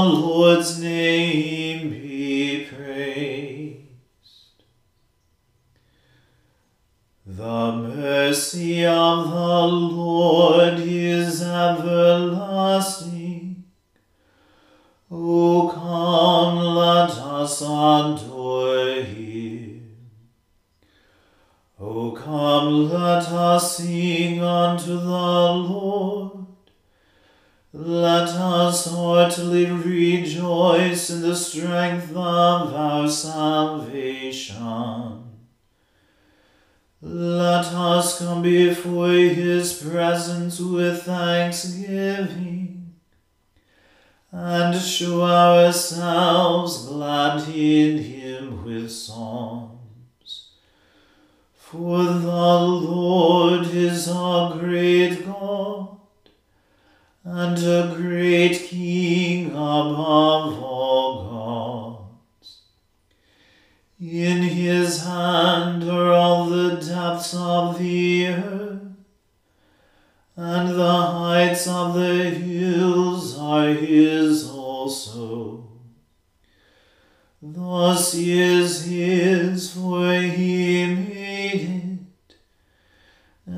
Lord's name be praised. The mercy of the Lord is everlasting. O come, let us adore him. O come, let us sing unto the Lord. Let us heartily rejoice in the strength of our salvation. Let us come before his presence with thanksgiving and show ourselves glad in him with psalms. For the Lord is a great God and a great King above all gods. In his hand are all the depths of the earth, and the heights of the hills are his also. Thus is his, for he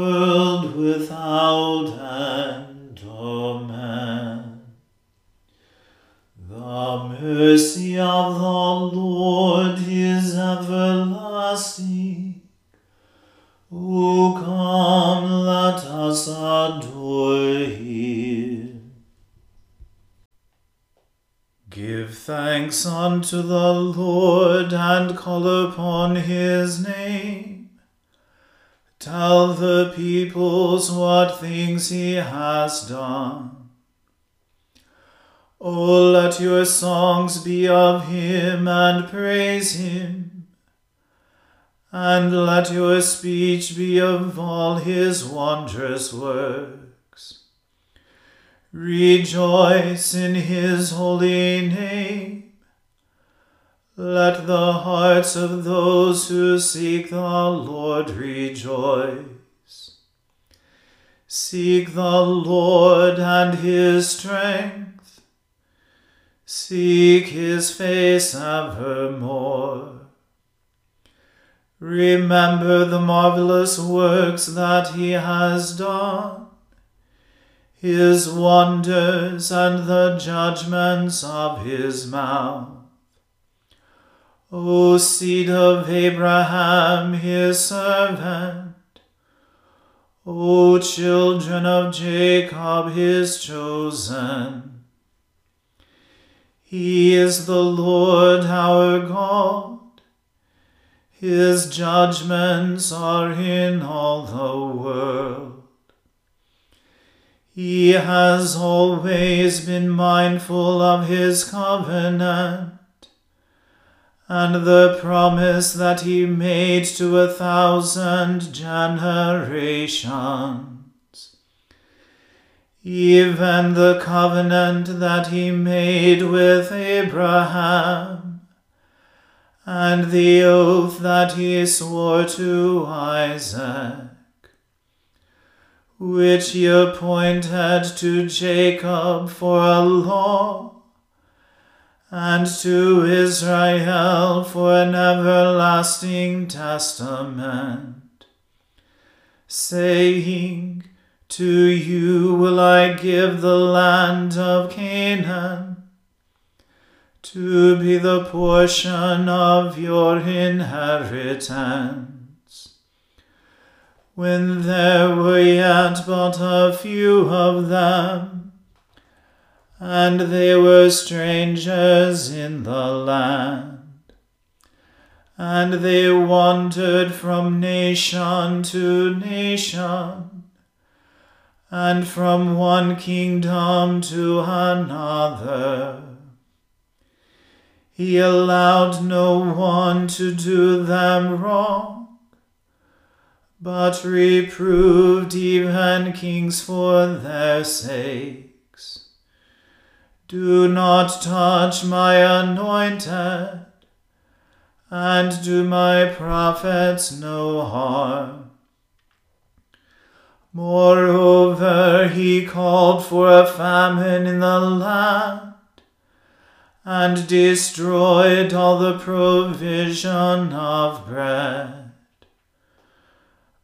world without end. Amen. The mercy of the Lord is everlasting. O come, let us adore him. Give thanks unto the Lord and call upon his name. Tell the peoples what things he has done. O let your songs be of him and praise him. And let your speech be of all his wondrous works. Rejoice in his holy name. Let the hearts of those who seek the Lord rejoice. Seek the Lord and his strength. Seek his face evermore. Remember the marvelous works that he has done, his wonders and the judgments of his mouth. O seed of Abraham, his servant, O children of Jacob, his chosen. He is the Lord our God. His judgments are in all the world. He has always been mindful of his covenant and the promise that he made to a thousand generations. Even the covenant that he made with Abraham, and the oath that he swore to Isaac, which he appointed to Jacob for a law, and to Israel for an everlasting testament, saying, to you will I give the land of Canaan to be the portion of your inheritance. When there were yet but a few of them, and they were strangers in the land, and they wandered from nation to nation, and from one kingdom to another. He allowed no one to do them wrong, but reproved even kings for their sakes. Do not touch my anointed, and do my prophets no harm. Moreover, he called for a famine in the land and destroyed all the provision of bread.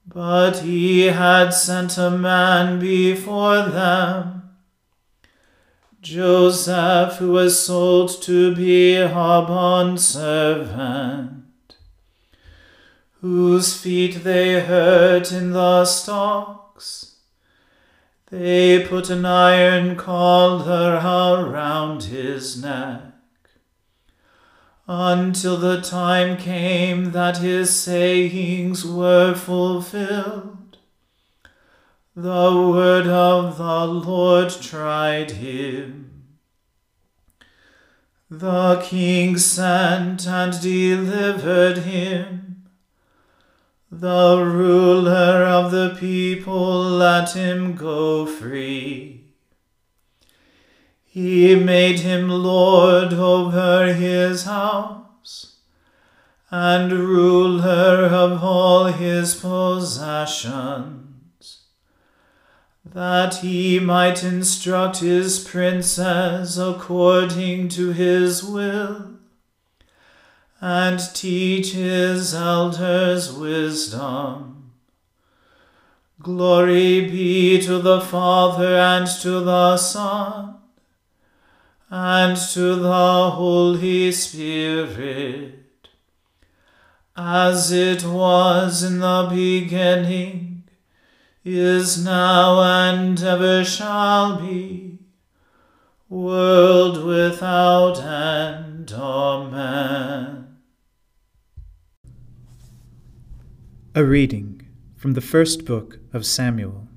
But he had sent a man before them, Joseph, who was sold to be a bondservant whose feet they hurt in the stocks they put an iron collar around his neck until the time came that his sayings were fulfilled. The word of the Lord tried him. The king sent and delivered him the ruler of the people, let him go free. He made him lord over his house, and ruler of all his possessions, that he might instruct his princes according to his will and teach his elders wisdom. Glory be to the Father and to the Son and to the Holy Spirit, as it was in the beginning, is now, and ever shall be, world without end. Amen. A reading from the first book of Samuel.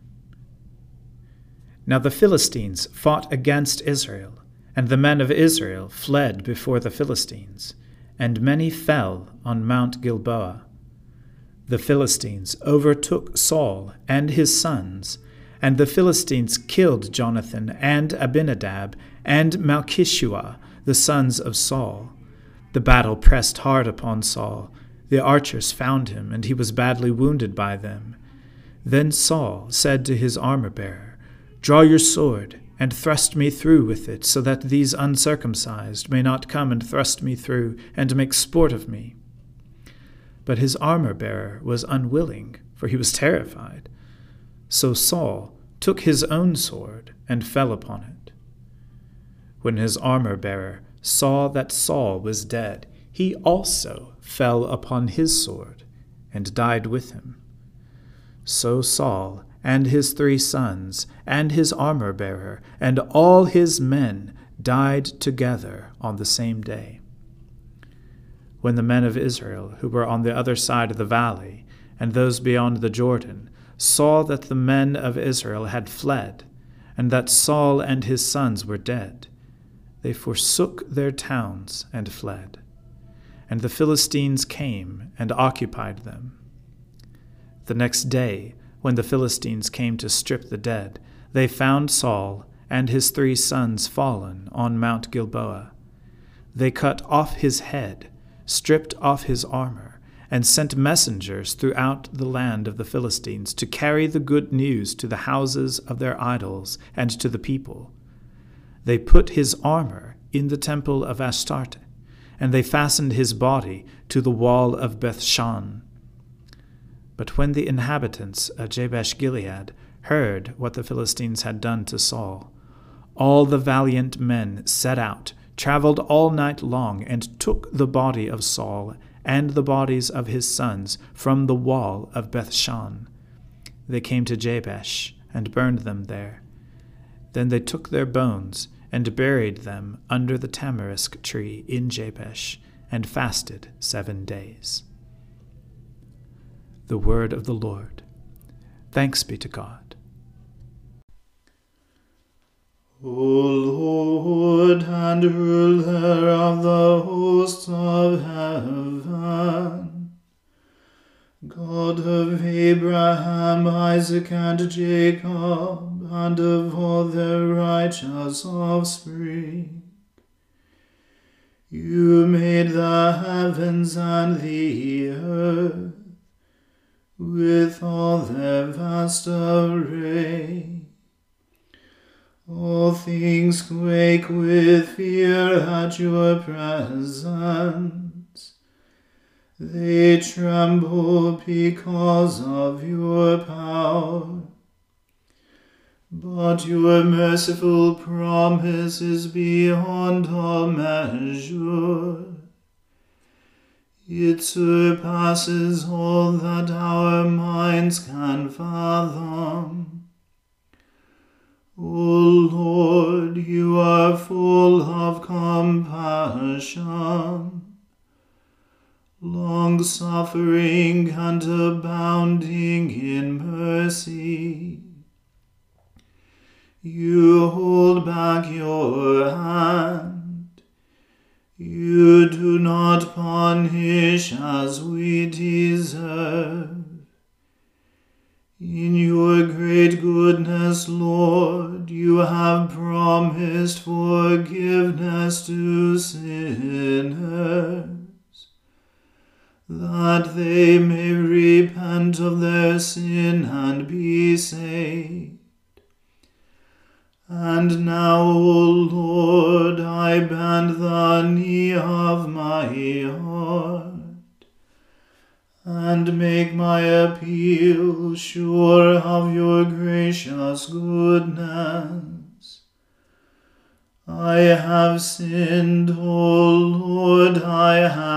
Now the Philistines fought against Israel, and the men of Israel fled before the Philistines, and many fell on Mount Gilboa. The Philistines overtook Saul and his sons, and the Philistines killed Jonathan and Abinadab and Malchishua, the sons of Saul. The battle pressed hard upon Saul the archers found him, and he was badly wounded by them. Then Saul said to his armor bearer, Draw your sword. and thrust me through with it, so that these uncircumcised may not come and thrust me through, and make sport of me. But his armor bearer was unwilling, for he was terrified. So Saul took his own sword and fell upon it. When his armor bearer saw that Saul was dead, he also fell upon his sword and died with him. So Saul and his three sons, and his armor bearer, and all his men died together on the same day. When the men of Israel, who were on the other side of the valley, and those beyond the Jordan, saw that the men of Israel had fled, and that Saul and his sons were dead, they forsook their towns and fled. And the Philistines came and occupied them. The next day, when the Philistines came to strip the dead, they found Saul and his three sons fallen on Mount Gilboa. They cut off his head, stripped off his armor, and sent messengers throughout the land of the Philistines to carry the good news to the houses of their idols and to the people. They put his armor in the temple of Astarte, and they fastened his body to the wall of Bethshan. But when the inhabitants of Jabesh Gilead heard what the Philistines had done to Saul, all the valiant men set out, travelled all night long, and took the body of Saul and the bodies of his sons from the wall of Bethshan. They came to Jabesh and burned them there. Then they took their bones and buried them under the tamarisk tree in Jabesh, and fasted seven days the word of the Lord. Thanks be to God. O Lord and ruler of the hosts of heaven, God of Abraham, Isaac, and Jacob, and of all their righteous offspring, They tremble because of your power. But your merciful promise is beyond all measure. It surpasses all that our minds can fathom. O Lord, you are full of compassion, long suffering and abounding in mercy. You hold back your hand you do not punish as we deserve. In your great goodness, Lord, you have promised forgiveness they may repent of their sin and be saved. And now, O Lord, I bend the knee of my heart, and make my appeal sure of your gracious goodness. I have sinned, O Lord, I have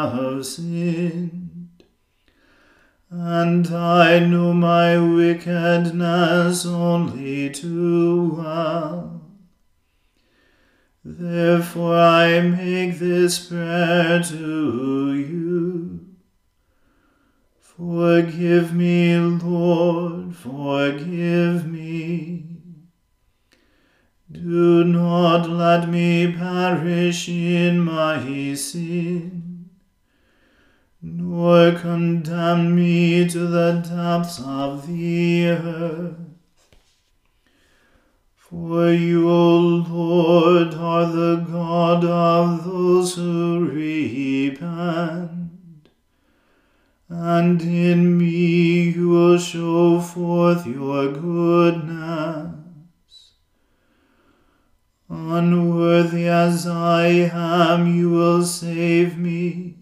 and I know my wickedness only too well. Therefore I make this prayer to you. Forgive me, Lord, forgive me. Do not let me perish in my sin nor condemn me to the depths of the earth. For you, O Lord, are the God of those who repent, and in me you will show forth your goodness. Unworthy as I am, you will save me.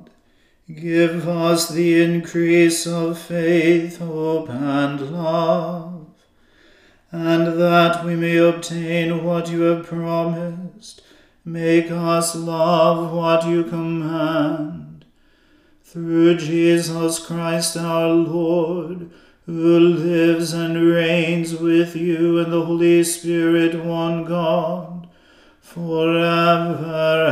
give us the increase of faith, hope, and love, and that we may obtain what you have promised, make us love what you command. Through Jesus Christ our Lord, who lives and reigns with you and the Holy Spirit, one God, forever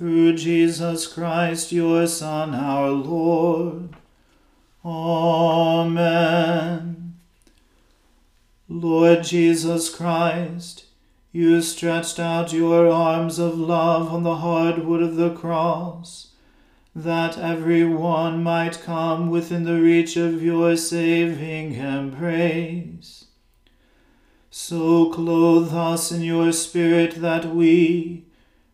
Through Jesus Christ, your Son, our Lord. Amen. Lord Jesus Christ, you stretched out your arms of love on the hard wood of the cross, that every one might come within the reach of your saving embrace. So clothe us in your Spirit that we,